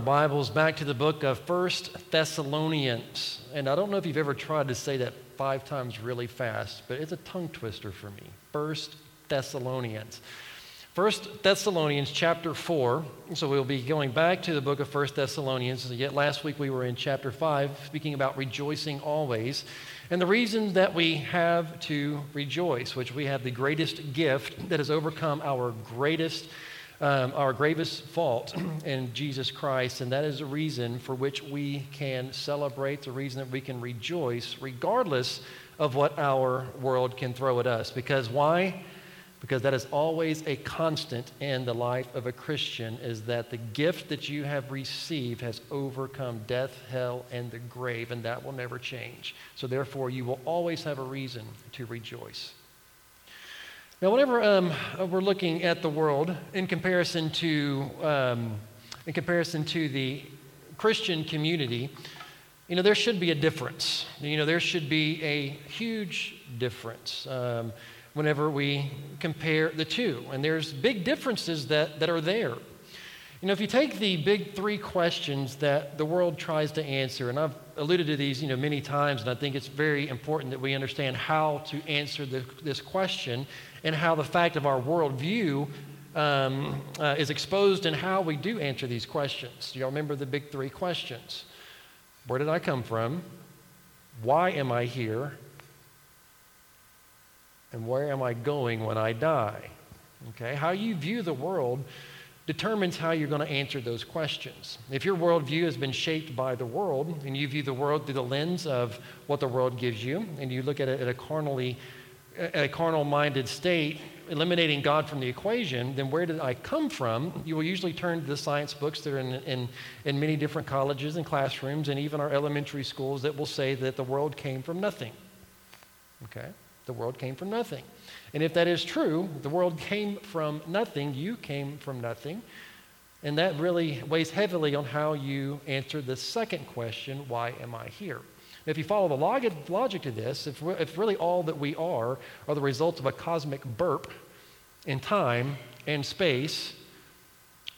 Bibles back to the book of First Thessalonians. And I don't know if you've ever tried to say that five times really fast, but it's a tongue twister for me. First Thessalonians. First Thessalonians chapter 4. So we'll be going back to the book of First Thessalonians. Yet last week we were in chapter 5 speaking about rejoicing always. And the reason that we have to rejoice, which we have the greatest gift that has overcome our greatest um, our gravest fault in Jesus Christ, and that is a reason for which we can celebrate, the reason that we can rejoice, regardless of what our world can throw at us. Because why? Because that is always a constant in the life of a Christian, is that the gift that you have received has overcome death, hell, and the grave, and that will never change. So therefore, you will always have a reason to rejoice. Now, whenever um, we're looking at the world in comparison to um, in comparison to the Christian community, you know there should be a difference. You know there should be a huge difference um, whenever we compare the two, and there's big differences that that are there. You know, if you take the big three questions that the world tries to answer, and I've alluded to these, you know, many times, and I think it's very important that we understand how to answer the, this question and how the fact of our worldview um, uh, is exposed in how we do answer these questions. Do y'all remember the big three questions? Where did I come from? Why am I here? And where am I going when I die? Okay, how you view the world determines how you're going to answer those questions. If your worldview has been shaped by the world and you view the world through the lens of what the world gives you, and you look at it at a carnally a carnal minded state, eliminating God from the equation, then where did I come from? You will usually turn to the science books that are in, in, in many different colleges and classrooms and even our elementary schools that will say that the world came from nothing. Okay? The world came from nothing. And if that is true, the world came from nothing, you came from nothing. And that really weighs heavily on how you answer the second question why am I here? If you follow the log- logic to this, if, if really all that we are are the results of a cosmic burp in time and space,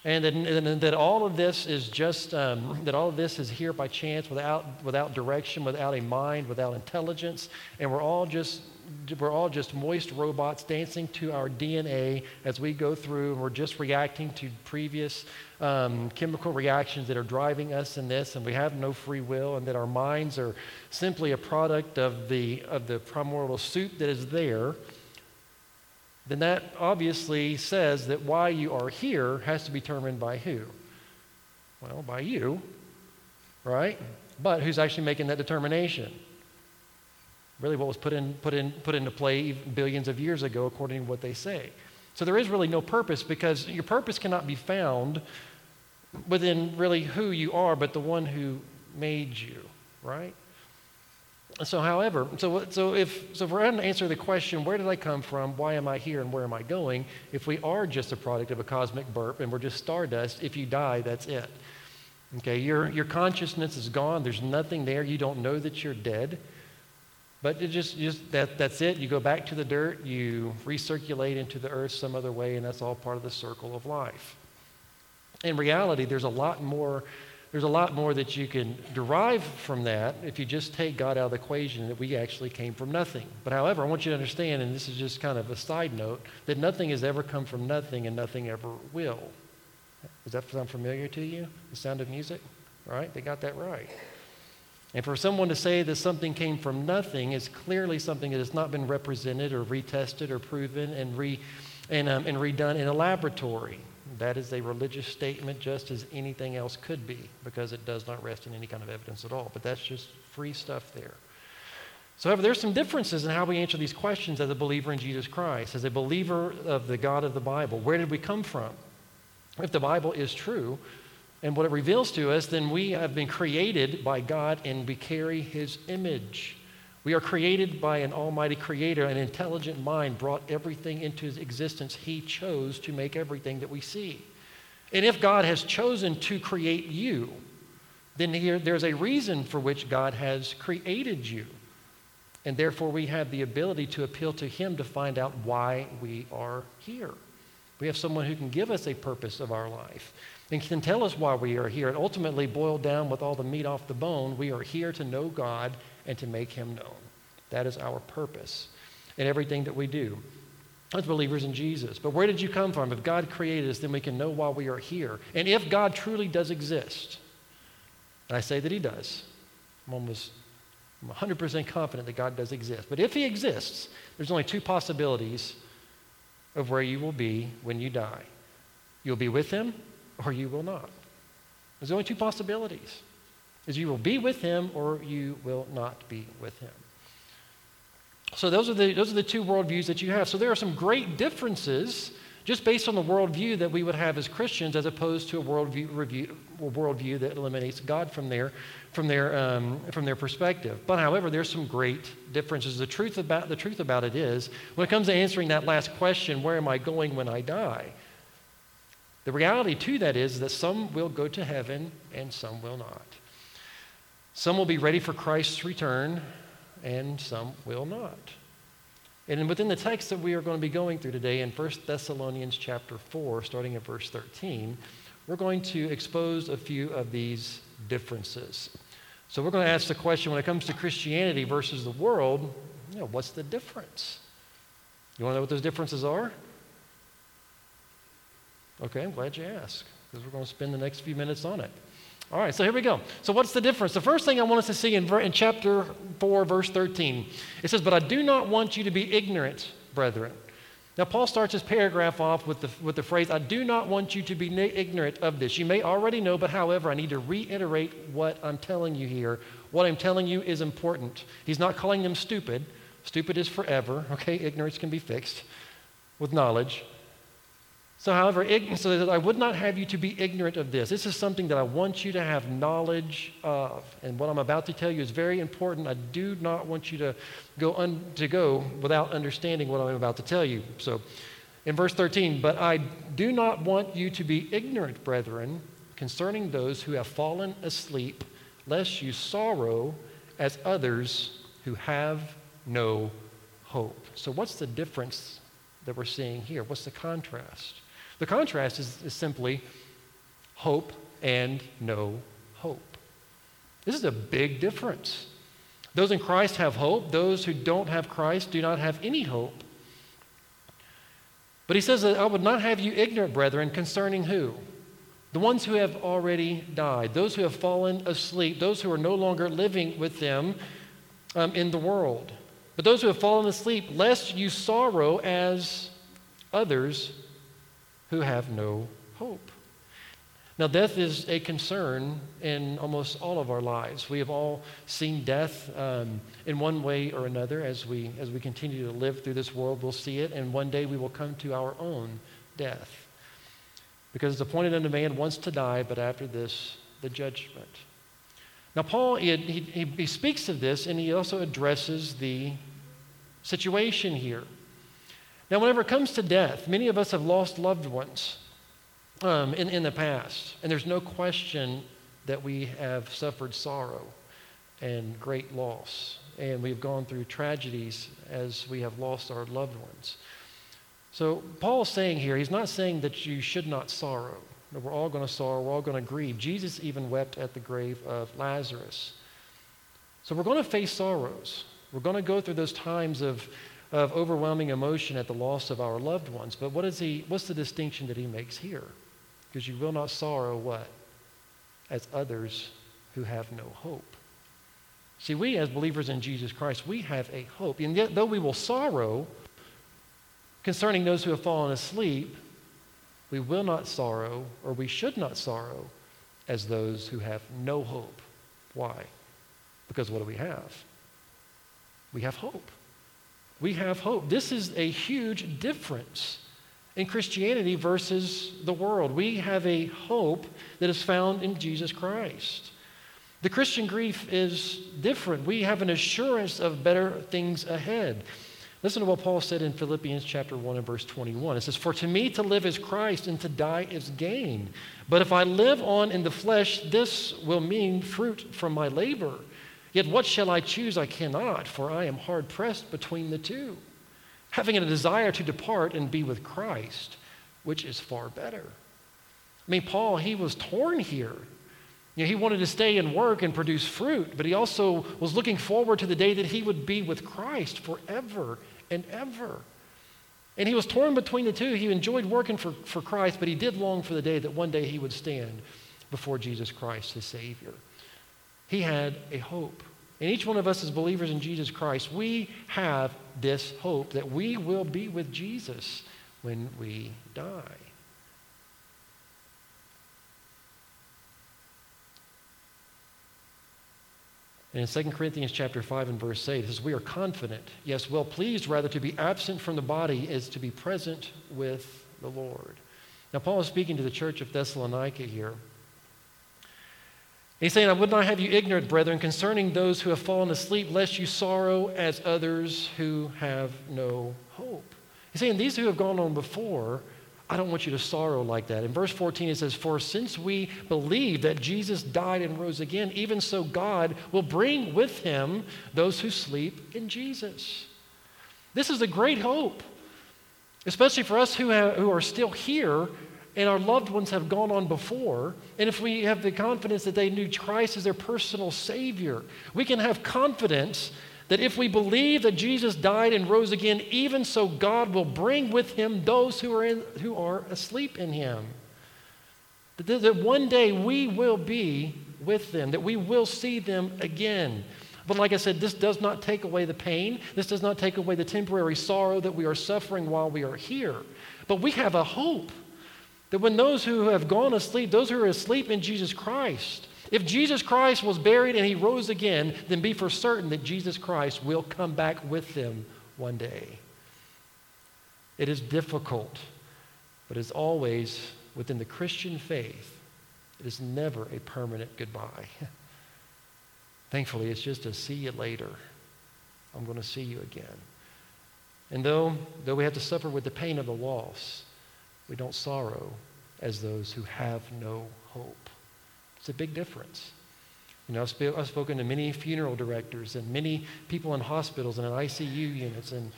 and that, that all of this is just um, that all of this is here by chance without without direction without a mind without intelligence and we're all just we're all just moist robots dancing to our DNA as we go through, and we're just reacting to previous um, chemical reactions that are driving us in this, and we have no free will, and that our minds are simply a product of the, of the primordial soup that is there, then that obviously says that why you are here has to be determined by who? Well, by you, right? But who's actually making that determination? Really what was put, in, put, in, put into play billions of years ago, according to what they say. So there is really no purpose because your purpose cannot be found within really who you are, but the one who made you, right? So, however, so, so, if, so if we're going to answer the question, where did I come from, why am I here, and where am I going, if we are just a product of a cosmic burp and we're just stardust, if you die, that's it. Okay, your, your consciousness is gone, there's nothing there, you don't know that you're dead. But just, just that, that's it. You go back to the dirt, you recirculate into the earth some other way, and that's all part of the circle of life. In reality, there's a lot more. There's a lot more that you can derive from that if you just take God out of the equation that we actually came from nothing. But however, I want you to understand, and this is just kind of a side note, that nothing has ever come from nothing and nothing ever will. Does that sound familiar to you? The sound of music? All right, they got that right. And for someone to say that something came from nothing is clearly something that has not been represented or retested or proven and, re, and, um, and redone in a laboratory. That is a religious statement just as anything else could be because it does not rest in any kind of evidence at all. But that's just free stuff there. So, however, there's some differences in how we answer these questions as a believer in Jesus Christ, as a believer of the God of the Bible. Where did we come from? If the Bible is true, and what it reveals to us, then we have been created by God and we carry His image. We are created by an almighty creator, an intelligent mind brought everything into existence. He chose to make everything that we see. And if God has chosen to create you, then here, there's a reason for which God has created you. And therefore, we have the ability to appeal to Him to find out why we are here. We have someone who can give us a purpose of our life and can tell us why we are here. And ultimately, boiled down with all the meat off the bone, we are here to know God and to make Him known. That is our purpose in everything that we do as believers in Jesus. But where did you come from? If God created us, then we can know why we are here. And if God truly does exist, and I say that He does, I'm almost I'm 100% confident that God does exist. But if He exists, there's only two possibilities of where you will be when you die. You'll be with Him or you will not. There's only two possibilities. Is you will be with him or you will not be with him. So those are the, those are the two worldviews that you have. So there are some great differences just based on the worldview that we would have as Christians as opposed to a worldview, review, a worldview that eliminates God from their, from, their, um, from their perspective. But however, there's some great differences. The truth, about, the truth about it is, when it comes to answering that last question, where am I going when I die? The reality to that is that some will go to heaven and some will not. Some will be ready for Christ's return and some will not. And within the text that we are going to be going through today in 1 Thessalonians chapter 4, starting at verse 13, we're going to expose a few of these differences. So we're going to ask the question when it comes to Christianity versus the world, you know, what's the difference? You want to know what those differences are? Okay, I'm glad you asked because we're going to spend the next few minutes on it. All right, so here we go. So, what's the difference? The first thing I want us to see in, in chapter 4, verse 13, it says, But I do not want you to be ignorant, brethren. Now, Paul starts his paragraph off with the, with the phrase, I do not want you to be ignorant of this. You may already know, but however, I need to reiterate what I'm telling you here. What I'm telling you is important. He's not calling them stupid. Stupid is forever, okay? Ignorance can be fixed with knowledge. So, however, so that I would not have you to be ignorant of this. This is something that I want you to have knowledge of. And what I'm about to tell you is very important. I do not want you to go, un, to go without understanding what I'm about to tell you. So, in verse 13, but I do not want you to be ignorant, brethren, concerning those who have fallen asleep, lest you sorrow as others who have no hope. So, what's the difference that we're seeing here? What's the contrast? The contrast is, is simply hope and no hope. This is a big difference. Those in Christ have hope. Those who don't have Christ do not have any hope. But he says that I would not have you ignorant, brethren, concerning who? The ones who have already died, those who have fallen asleep, those who are no longer living with them um, in the world. But those who have fallen asleep, lest you sorrow as others who have no hope. Now, death is a concern in almost all of our lives. We have all seen death um, in one way or another as we, as we continue to live through this world. We'll see it, and one day we will come to our own death. Because it's appointed unto man once to die, but after this, the judgment. Now, Paul, he, he, he speaks of this, and he also addresses the situation here. Now, whenever it comes to death, many of us have lost loved ones um, in, in the past, and there's no question that we have suffered sorrow and great loss, and we've gone through tragedies as we have lost our loved ones. So, Paul's saying here, he's not saying that you should not sorrow. We're all going to sorrow, we're all going to grieve. Jesus even wept at the grave of Lazarus. So, we're going to face sorrows. We're going to go through those times of of overwhelming emotion at the loss of our loved ones. But what is he, what's the distinction that he makes here? Because you will not sorrow what? As others who have no hope. See, we as believers in Jesus Christ, we have a hope. And yet, though we will sorrow concerning those who have fallen asleep, we will not sorrow, or we should not sorrow, as those who have no hope. Why? Because what do we have? We have hope we have hope. This is a huge difference in Christianity versus the world. We have a hope that is found in Jesus Christ. The Christian grief is different. We have an assurance of better things ahead. Listen to what Paul said in Philippians chapter 1 and verse 21. It says, For to me to live is Christ and to die is gain. But if I live on in the flesh, this will mean fruit from my labor. Yet what shall I choose? I cannot, for I am hard pressed between the two. Having a desire to depart and be with Christ, which is far better. I mean, Paul, he was torn here. You know, he wanted to stay and work and produce fruit, but he also was looking forward to the day that he would be with Christ forever and ever. And he was torn between the two. He enjoyed working for, for Christ, but he did long for the day that one day he would stand before Jesus Christ, his Savior. He had a hope. And each one of us, as believers in Jesus Christ, we have this hope that we will be with Jesus when we die. And in 2 Corinthians chapter 5 and verse 8, it says, We are confident, yes, well pleased rather to be absent from the body is to be present with the Lord. Now, Paul is speaking to the church of Thessalonica here. He's saying, I would not have you ignorant, brethren, concerning those who have fallen asleep, lest you sorrow as others who have no hope. He's saying, These who have gone on before I don't want you to sorrow like that. In verse 14, it says, For since we believe that Jesus died and rose again, even so God will bring with him those who sleep in Jesus. This is a great hope, especially for us who, have, who are still here and our loved ones have gone on before. And if we have the confidence that they knew Christ as their personal Savior, we can have confidence that if we believe that Jesus died and rose again, even so God will bring with him those who are, in, who are asleep in him. That, that one day we will be with them, that we will see them again. But like I said, this does not take away the pain. This does not take away the temporary sorrow that we are suffering while we are here. But we have a hope that when those who have gone asleep, those who are asleep in Jesus Christ, if Jesus Christ was buried and he rose again, then be for certain that Jesus Christ will come back with them one day. It is difficult, but as always within the Christian faith, it is never a permanent goodbye. Thankfully, it's just a see you later. I'm going to see you again. And though, though we have to suffer with the pain of the loss, we don't sorrow as those who have no hope. It's a big difference. You know, I've, sp- I've spoken to many funeral directors and many people in hospitals and in ICU units and,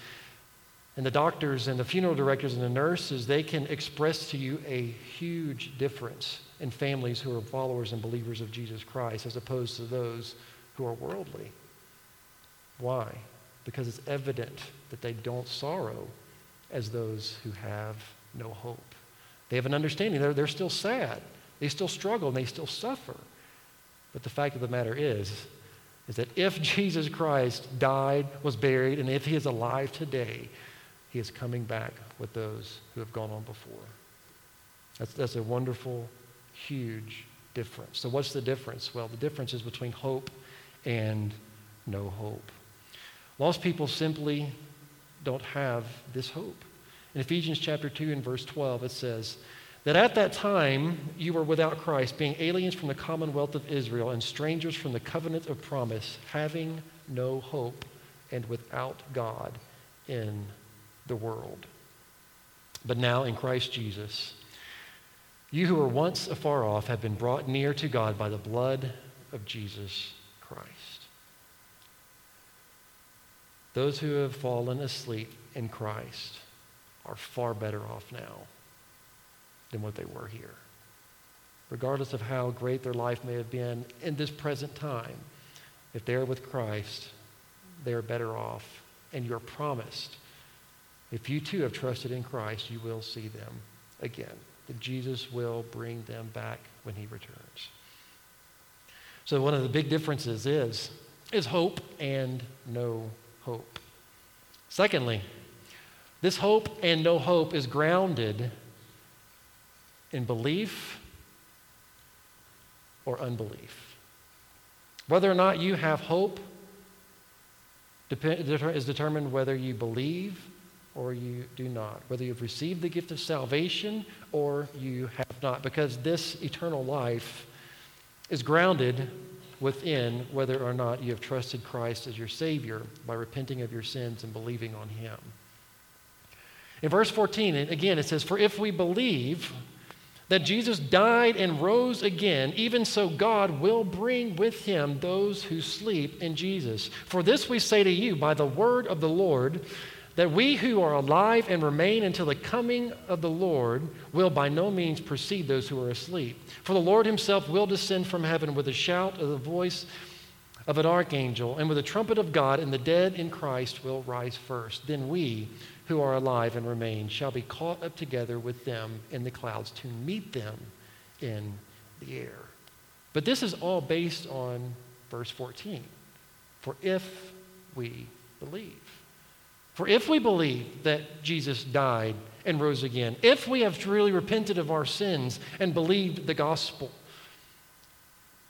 and the doctors and the funeral directors and the nurses, they can express to you a huge difference in families who are followers and believers of Jesus Christ as opposed to those who are worldly. Why? Because it's evident that they don't sorrow as those who have no hope. They have an understanding, they're, they're still sad. They still struggle and they still suffer. But the fact of the matter is, is that if Jesus Christ died, was buried, and if he is alive today, he is coming back with those who have gone on before. That's, that's a wonderful, huge difference. So, what's the difference? Well, the difference is between hope and no hope. Lost people simply don't have this hope. In Ephesians chapter 2 and verse 12, it says, that at that time you were without Christ, being aliens from the commonwealth of Israel and strangers from the covenant of promise, having no hope and without God in the world. But now in Christ Jesus, you who were once afar off have been brought near to God by the blood of Jesus Christ. Those who have fallen asleep in Christ are far better off now than what they were here. Regardless of how great their life may have been in this present time, if they're with Christ, they are better off. And you're promised, if you too have trusted in Christ, you will see them again. That Jesus will bring them back when he returns. So one of the big differences is, is hope and no hope. Secondly, this hope and no hope is grounded in belief or unbelief. Whether or not you have hope is determined whether you believe or you do not, whether you've received the gift of salvation or you have not, because this eternal life is grounded within whether or not you have trusted Christ as your Savior by repenting of your sins and believing on Him. In verse 14, again, it says, For if we believe, that Jesus died and rose again, even so God will bring with him those who sleep in Jesus. For this we say to you by the word of the Lord, that we who are alive and remain until the coming of the Lord will by no means precede those who are asleep. For the Lord himself will descend from heaven with a shout of the voice of an archangel and with a trumpet of God, and the dead in Christ will rise first. Then we who are alive and remain shall be caught up together with them in the clouds to meet them in the air. But this is all based on verse 14. For if we believe. For if we believe that Jesus died and rose again, if we have truly repented of our sins and believed the gospel,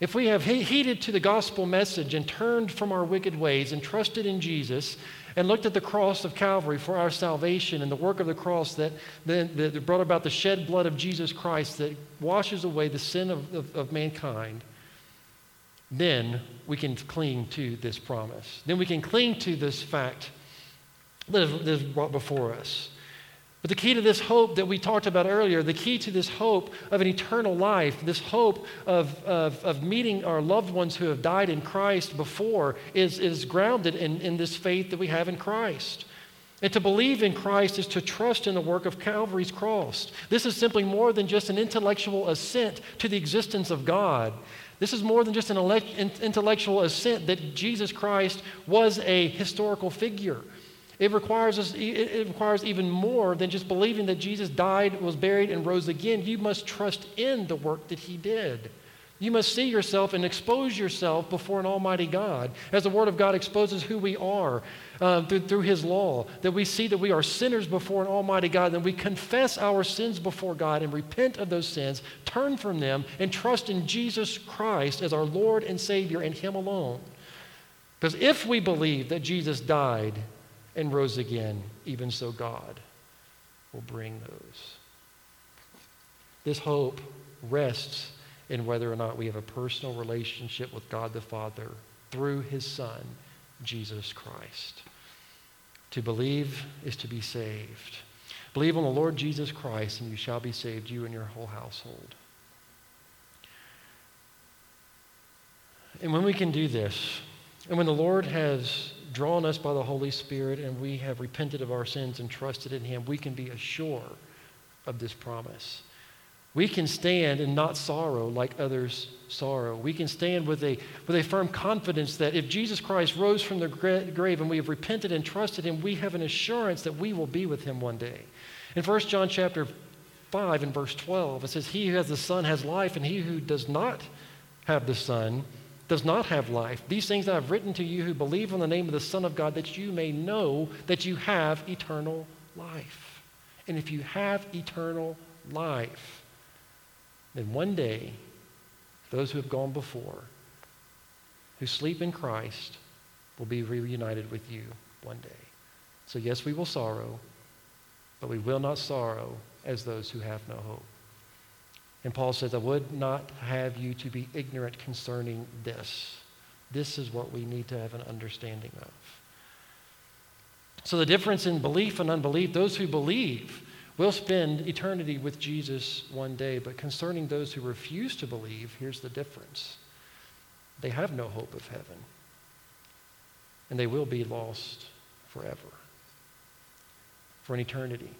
if we have heeded to the gospel message and turned from our wicked ways and trusted in Jesus and looked at the cross of Calvary for our salvation and the work of the cross that, that, brought about the shed blood of Jesus Christ that washes away the sin of, of, of mankind, then we can cling to this promise. Then we can cling to this fact that is brought before us. But the key to this hope that we talked about earlier, the key to this hope of an eternal life, this hope of, of, of meeting our loved ones who have died in Christ before, is, is grounded in, in this faith that we have in Christ. And to believe in Christ is to trust in the work of Calvary's cross. This is simply more than just an intellectual assent to the existence of God. This is more than just an intellectual assent that Jesus Christ was a historical figure. It requires, us, it requires even more than just believing that Jesus died, was buried, and rose again. You must trust in the work that he did. You must see yourself and expose yourself before an almighty God. As the Word of God exposes who we are uh, through, through His law, that we see that we are sinners before an almighty God, and we confess our sins before God and repent of those sins, turn from them, and trust in Jesus Christ as our Lord and Savior and Him alone. Because if we believe that Jesus died and rose again, even so God will bring those. This hope rests in whether or not we have a personal relationship with God the Father through his Son, Jesus Christ. To believe is to be saved. Believe on the Lord Jesus Christ, and you shall be saved, you and your whole household. And when we can do this, and when the Lord has drawn us by the Holy Spirit and we have repented of our sins and trusted in Him, we can be assured of this promise. We can stand and not sorrow like others sorrow. We can stand with a, with a firm confidence that if Jesus Christ rose from the grave and we have repented and trusted Him, we have an assurance that we will be with Him one day. In 1 John chapter 5 and verse 12, it says, He who has the Son has life, and he who does not have the Son does not have life. These things I have written to you who believe on the name of the Son of God, that you may know that you have eternal life. And if you have eternal life, then one day, those who have gone before, who sleep in Christ, will be reunited with you one day. So, yes, we will sorrow, but we will not sorrow as those who have no hope. And Paul says, I would not have you to be ignorant concerning this. This is what we need to have an understanding of. So, the difference in belief and unbelief, those who believe will spend eternity with Jesus one day. But concerning those who refuse to believe, here's the difference they have no hope of heaven, and they will be lost forever, for an eternity.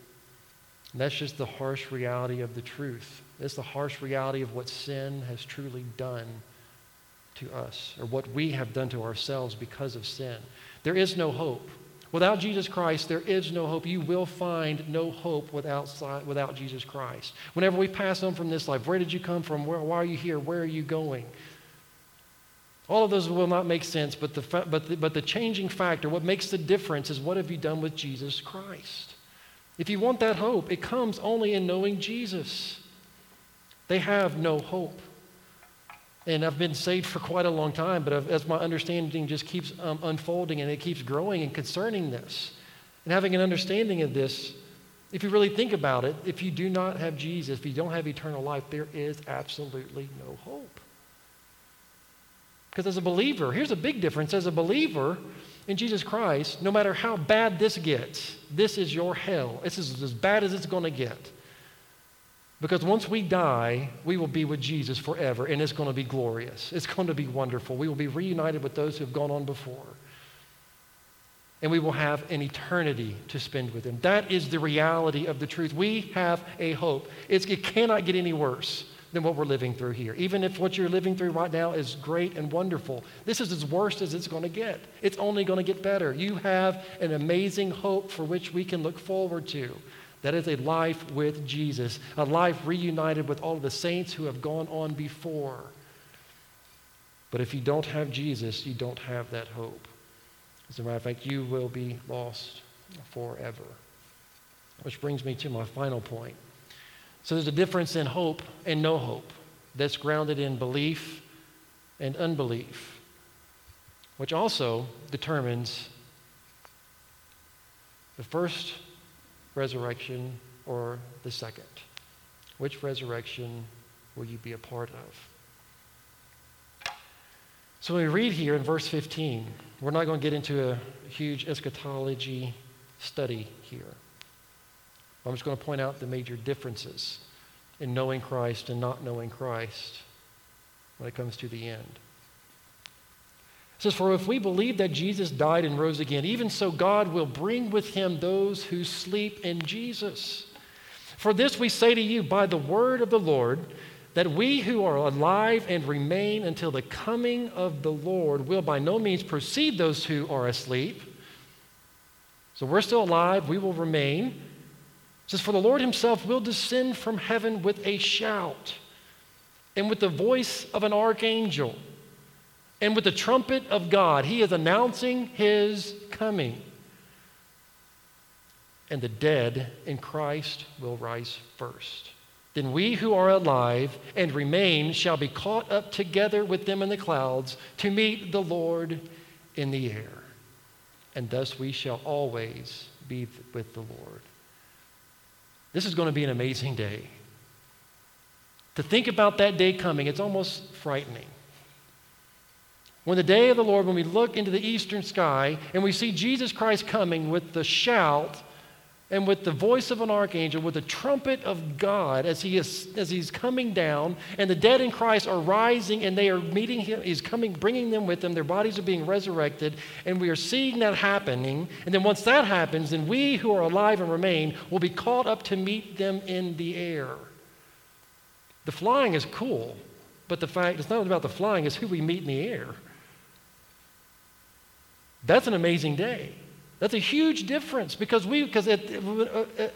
And that's just the harsh reality of the truth. It's the harsh reality of what sin has truly done to us, or what we have done to ourselves because of sin. There is no hope. Without Jesus Christ, there is no hope. You will find no hope without, without Jesus Christ. Whenever we pass on from this life, where did you come from? Where, why are you here? Where are you going? All of those will not make sense, but the, but, the, but the changing factor, what makes the difference, is what have you done with Jesus Christ? If you want that hope, it comes only in knowing Jesus. They have no hope. And I've been saved for quite a long time, but as my understanding just keeps um, unfolding and it keeps growing and concerning this, and having an understanding of this, if you really think about it, if you do not have Jesus, if you don't have eternal life, there is absolutely no hope. Because as a believer, here's a big difference. As a believer, in Jesus Christ, no matter how bad this gets, this is your hell. This is as bad as it's going to get. Because once we die, we will be with Jesus forever, and it's going to be glorious. It's going to be wonderful. We will be reunited with those who have gone on before. and we will have an eternity to spend with Him. That is the reality of the truth. We have a hope. It's, it cannot get any worse than what we're living through here. Even if what you're living through right now is great and wonderful, this is as worst as it's going to get. It's only going to get better. You have an amazing hope for which we can look forward to. That is a life with Jesus, a life reunited with all of the saints who have gone on before. But if you don't have Jesus, you don't have that hope. As a matter of fact, you will be lost forever. Which brings me to my final point. So there's a difference in hope and no hope that's grounded in belief and unbelief, which also determines the first resurrection or the second. Which resurrection will you be a part of? So when we read here in verse 15, we're not going to get into a huge eschatology study here. I'm just going to point out the major differences in knowing Christ and not knowing Christ when it comes to the end. Says, For if we believe that Jesus died and rose again, even so God will bring with him those who sleep in Jesus. For this we say to you by the word of the Lord, that we who are alive and remain until the coming of the Lord will by no means precede those who are asleep. So we're still alive, we will remain. It says, For the Lord himself will descend from heaven with a shout, and with the voice of an archangel, and with the trumpet of God. He is announcing his coming. And the dead in Christ will rise first. Then we who are alive and remain shall be caught up together with them in the clouds to meet the Lord in the air. And thus we shall always be with the Lord. This is going to be an amazing day. To think about that day coming, it's almost frightening. When the day of the Lord, when we look into the eastern sky and we see Jesus Christ coming with the shout and with the voice of an archangel, with the trumpet of God as, he is, as he's coming down, and the dead in Christ are rising and they are meeting him, he's coming, bringing them with him, their bodies are being resurrected, and we are seeing that happening. And then once that happens, then we who are alive and remain will be caught up to meet them in the air. The flying is cool, but the fact it's not about the flying, it's who we meet in the air. That's an amazing day. That's a huge difference because we because at,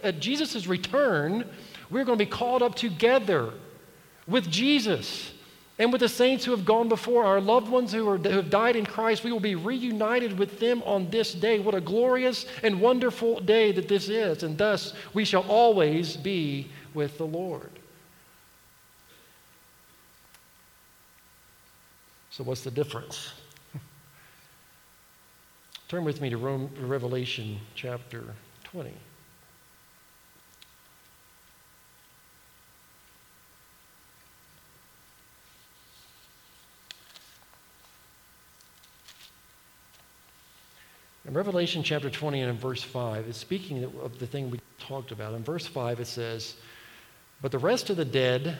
at Jesus' return, we're going to be called up together with Jesus and with the saints who have gone before, our loved ones who, are, who have died in Christ. We will be reunited with them on this day. What a glorious and wonderful day that this is. And thus, we shall always be with the Lord. So, what's the difference? Turn with me to Revelation chapter 20. In Revelation chapter 20 and in verse 5, it's speaking of the thing we talked about. In verse 5, it says, But the rest of the dead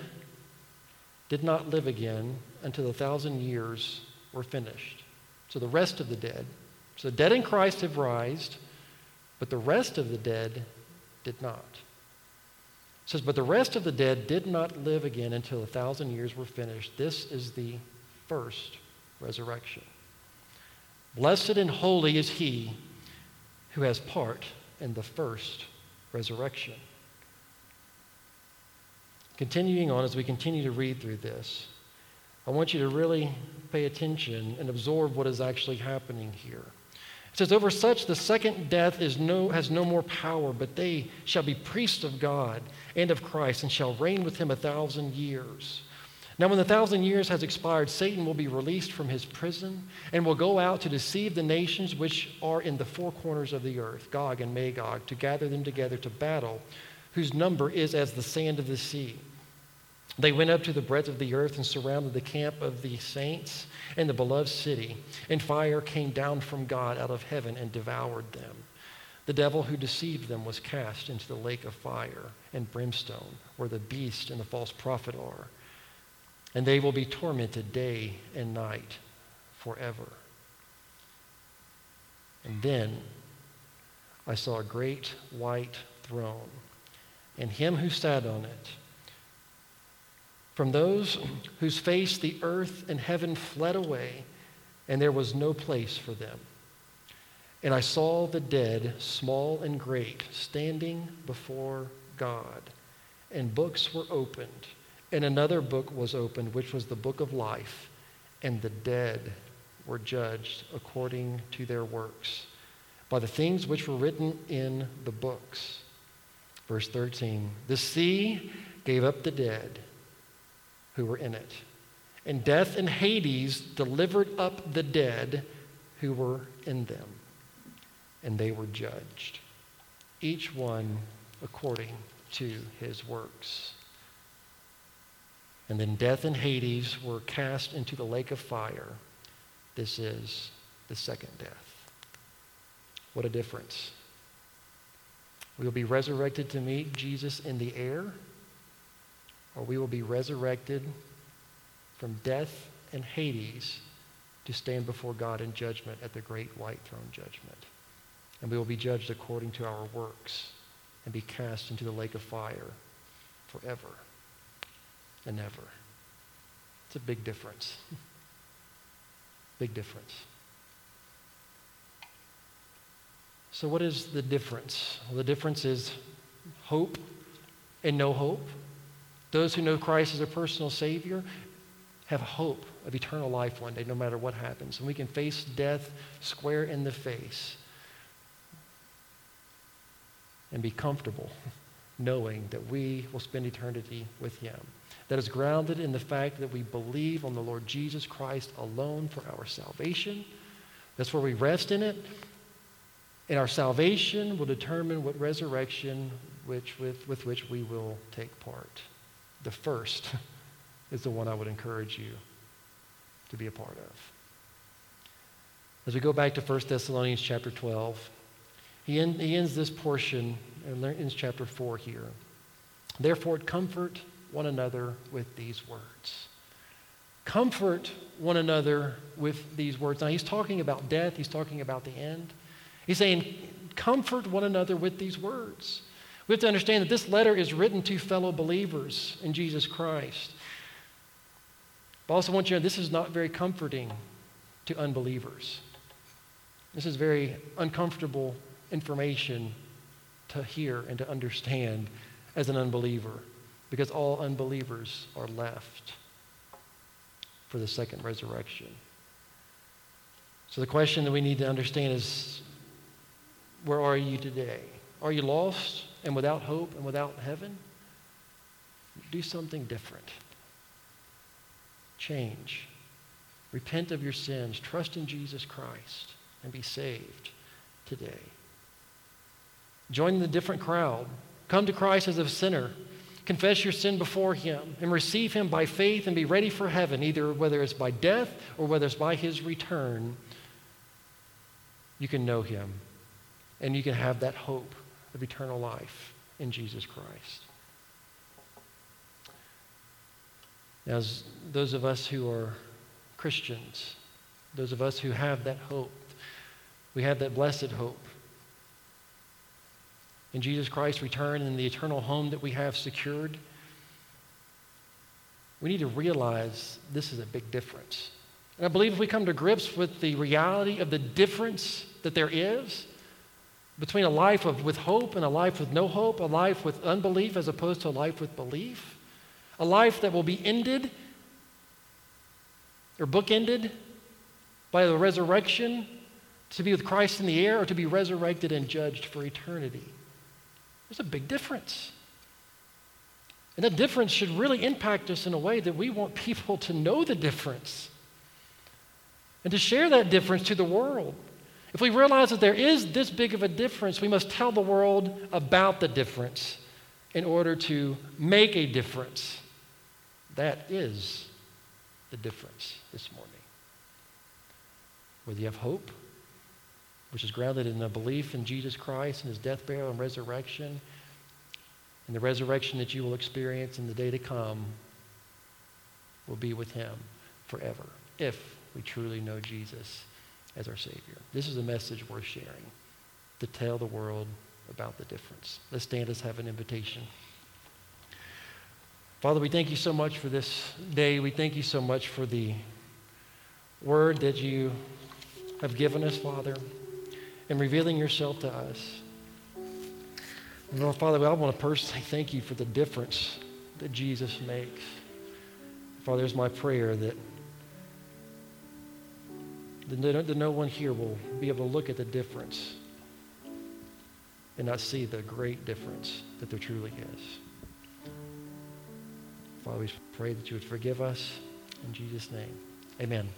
did not live again until the thousand years were finished. So the rest of the dead so the dead in Christ have rised, but the rest of the dead did not. It says, But the rest of the dead did not live again until a thousand years were finished. This is the first resurrection. Blessed and holy is he who has part in the first resurrection. Continuing on as we continue to read through this, I want you to really pay attention and absorb what is actually happening here. It says, Over such the second death is no, has no more power, but they shall be priests of God and of Christ and shall reign with him a thousand years. Now, when the thousand years has expired, Satan will be released from his prison and will go out to deceive the nations which are in the four corners of the earth, Gog and Magog, to gather them together to battle, whose number is as the sand of the sea. They went up to the breadth of the earth and surrounded the camp of the saints and the beloved city, and fire came down from God out of heaven and devoured them. The devil who deceived them was cast into the lake of fire and brimstone, where the beast and the false prophet are. And they will be tormented day and night forever. And then I saw a great white throne, and him who sat on it. From those whose face the earth and heaven fled away, and there was no place for them. And I saw the dead, small and great, standing before God. And books were opened. And another book was opened, which was the book of life. And the dead were judged according to their works by the things which were written in the books. Verse 13 The sea gave up the dead who were in it, and death and Hades delivered up the dead who were in them, and they were judged, each one according to his works. And then death and Hades were cast into the lake of fire. This is the second death. What a difference. We will be resurrected to meet Jesus in the air, or we will be resurrected from death and Hades to stand before God in judgment at the great white throne judgment. And we will be judged according to our works and be cast into the lake of fire forever and ever. It's a big difference. big difference. So, what is the difference? Well, the difference is hope and no hope. Those who know Christ as a personal Savior have hope of eternal life one day, no matter what happens. And we can face death square in the face and be comfortable knowing that we will spend eternity with Him. That is grounded in the fact that we believe on the Lord Jesus Christ alone for our salvation. That's where we rest in it. And our salvation will determine what resurrection which, with, with which we will take part. The first is the one I would encourage you to be a part of. As we go back to 1 Thessalonians chapter 12, he, end, he ends this portion, and ends chapter 4 here. Therefore, comfort one another with these words. Comfort one another with these words. Now, he's talking about death, he's talking about the end. He's saying, comfort one another with these words. We have to understand that this letter is written to fellow believers in Jesus Christ. But I also want you to know this is not very comforting to unbelievers. This is very uncomfortable information to hear and to understand as an unbeliever because all unbelievers are left for the second resurrection. So the question that we need to understand is where are you today? Are you lost and without hope and without heaven? Do something different. Change. Repent of your sins. Trust in Jesus Christ and be saved today. Join the different crowd. Come to Christ as a sinner. Confess your sin before Him and receive Him by faith and be ready for heaven, either whether it's by death or whether it's by His return. You can know Him and you can have that hope of eternal life in Jesus Christ. As those of us who are Christians, those of us who have that hope, we have that blessed hope. In Jesus Christ's return and the eternal home that we have secured, we need to realize this is a big difference. And I believe if we come to grips with the reality of the difference that there is, between a life of, with hope and a life with no hope, a life with unbelief as opposed to a life with belief, a life that will be ended or bookended by the resurrection to be with Christ in the air or to be resurrected and judged for eternity. There's a big difference. And that difference should really impact us in a way that we want people to know the difference and to share that difference to the world. If we realize that there is this big of a difference, we must tell the world about the difference in order to make a difference. That is the difference this morning. Whether you have hope, which is grounded in a belief in Jesus Christ and his death, burial, and resurrection, and the resurrection that you will experience in the day to come will be with him forever if we truly know Jesus as our Savior. This is a message worth sharing. to tell the world about the difference. Let's stand, let's have an invitation. Father, we thank you so much for this day. We thank you so much for the word that you have given us, Father, and revealing yourself to us. Lord, Father, I want to personally thank you for the difference that Jesus makes. Father, it's my prayer that, that no one here will be able to look at the difference and not see the great difference that there truly is. Father, we pray that you would forgive us. In Jesus' name, amen.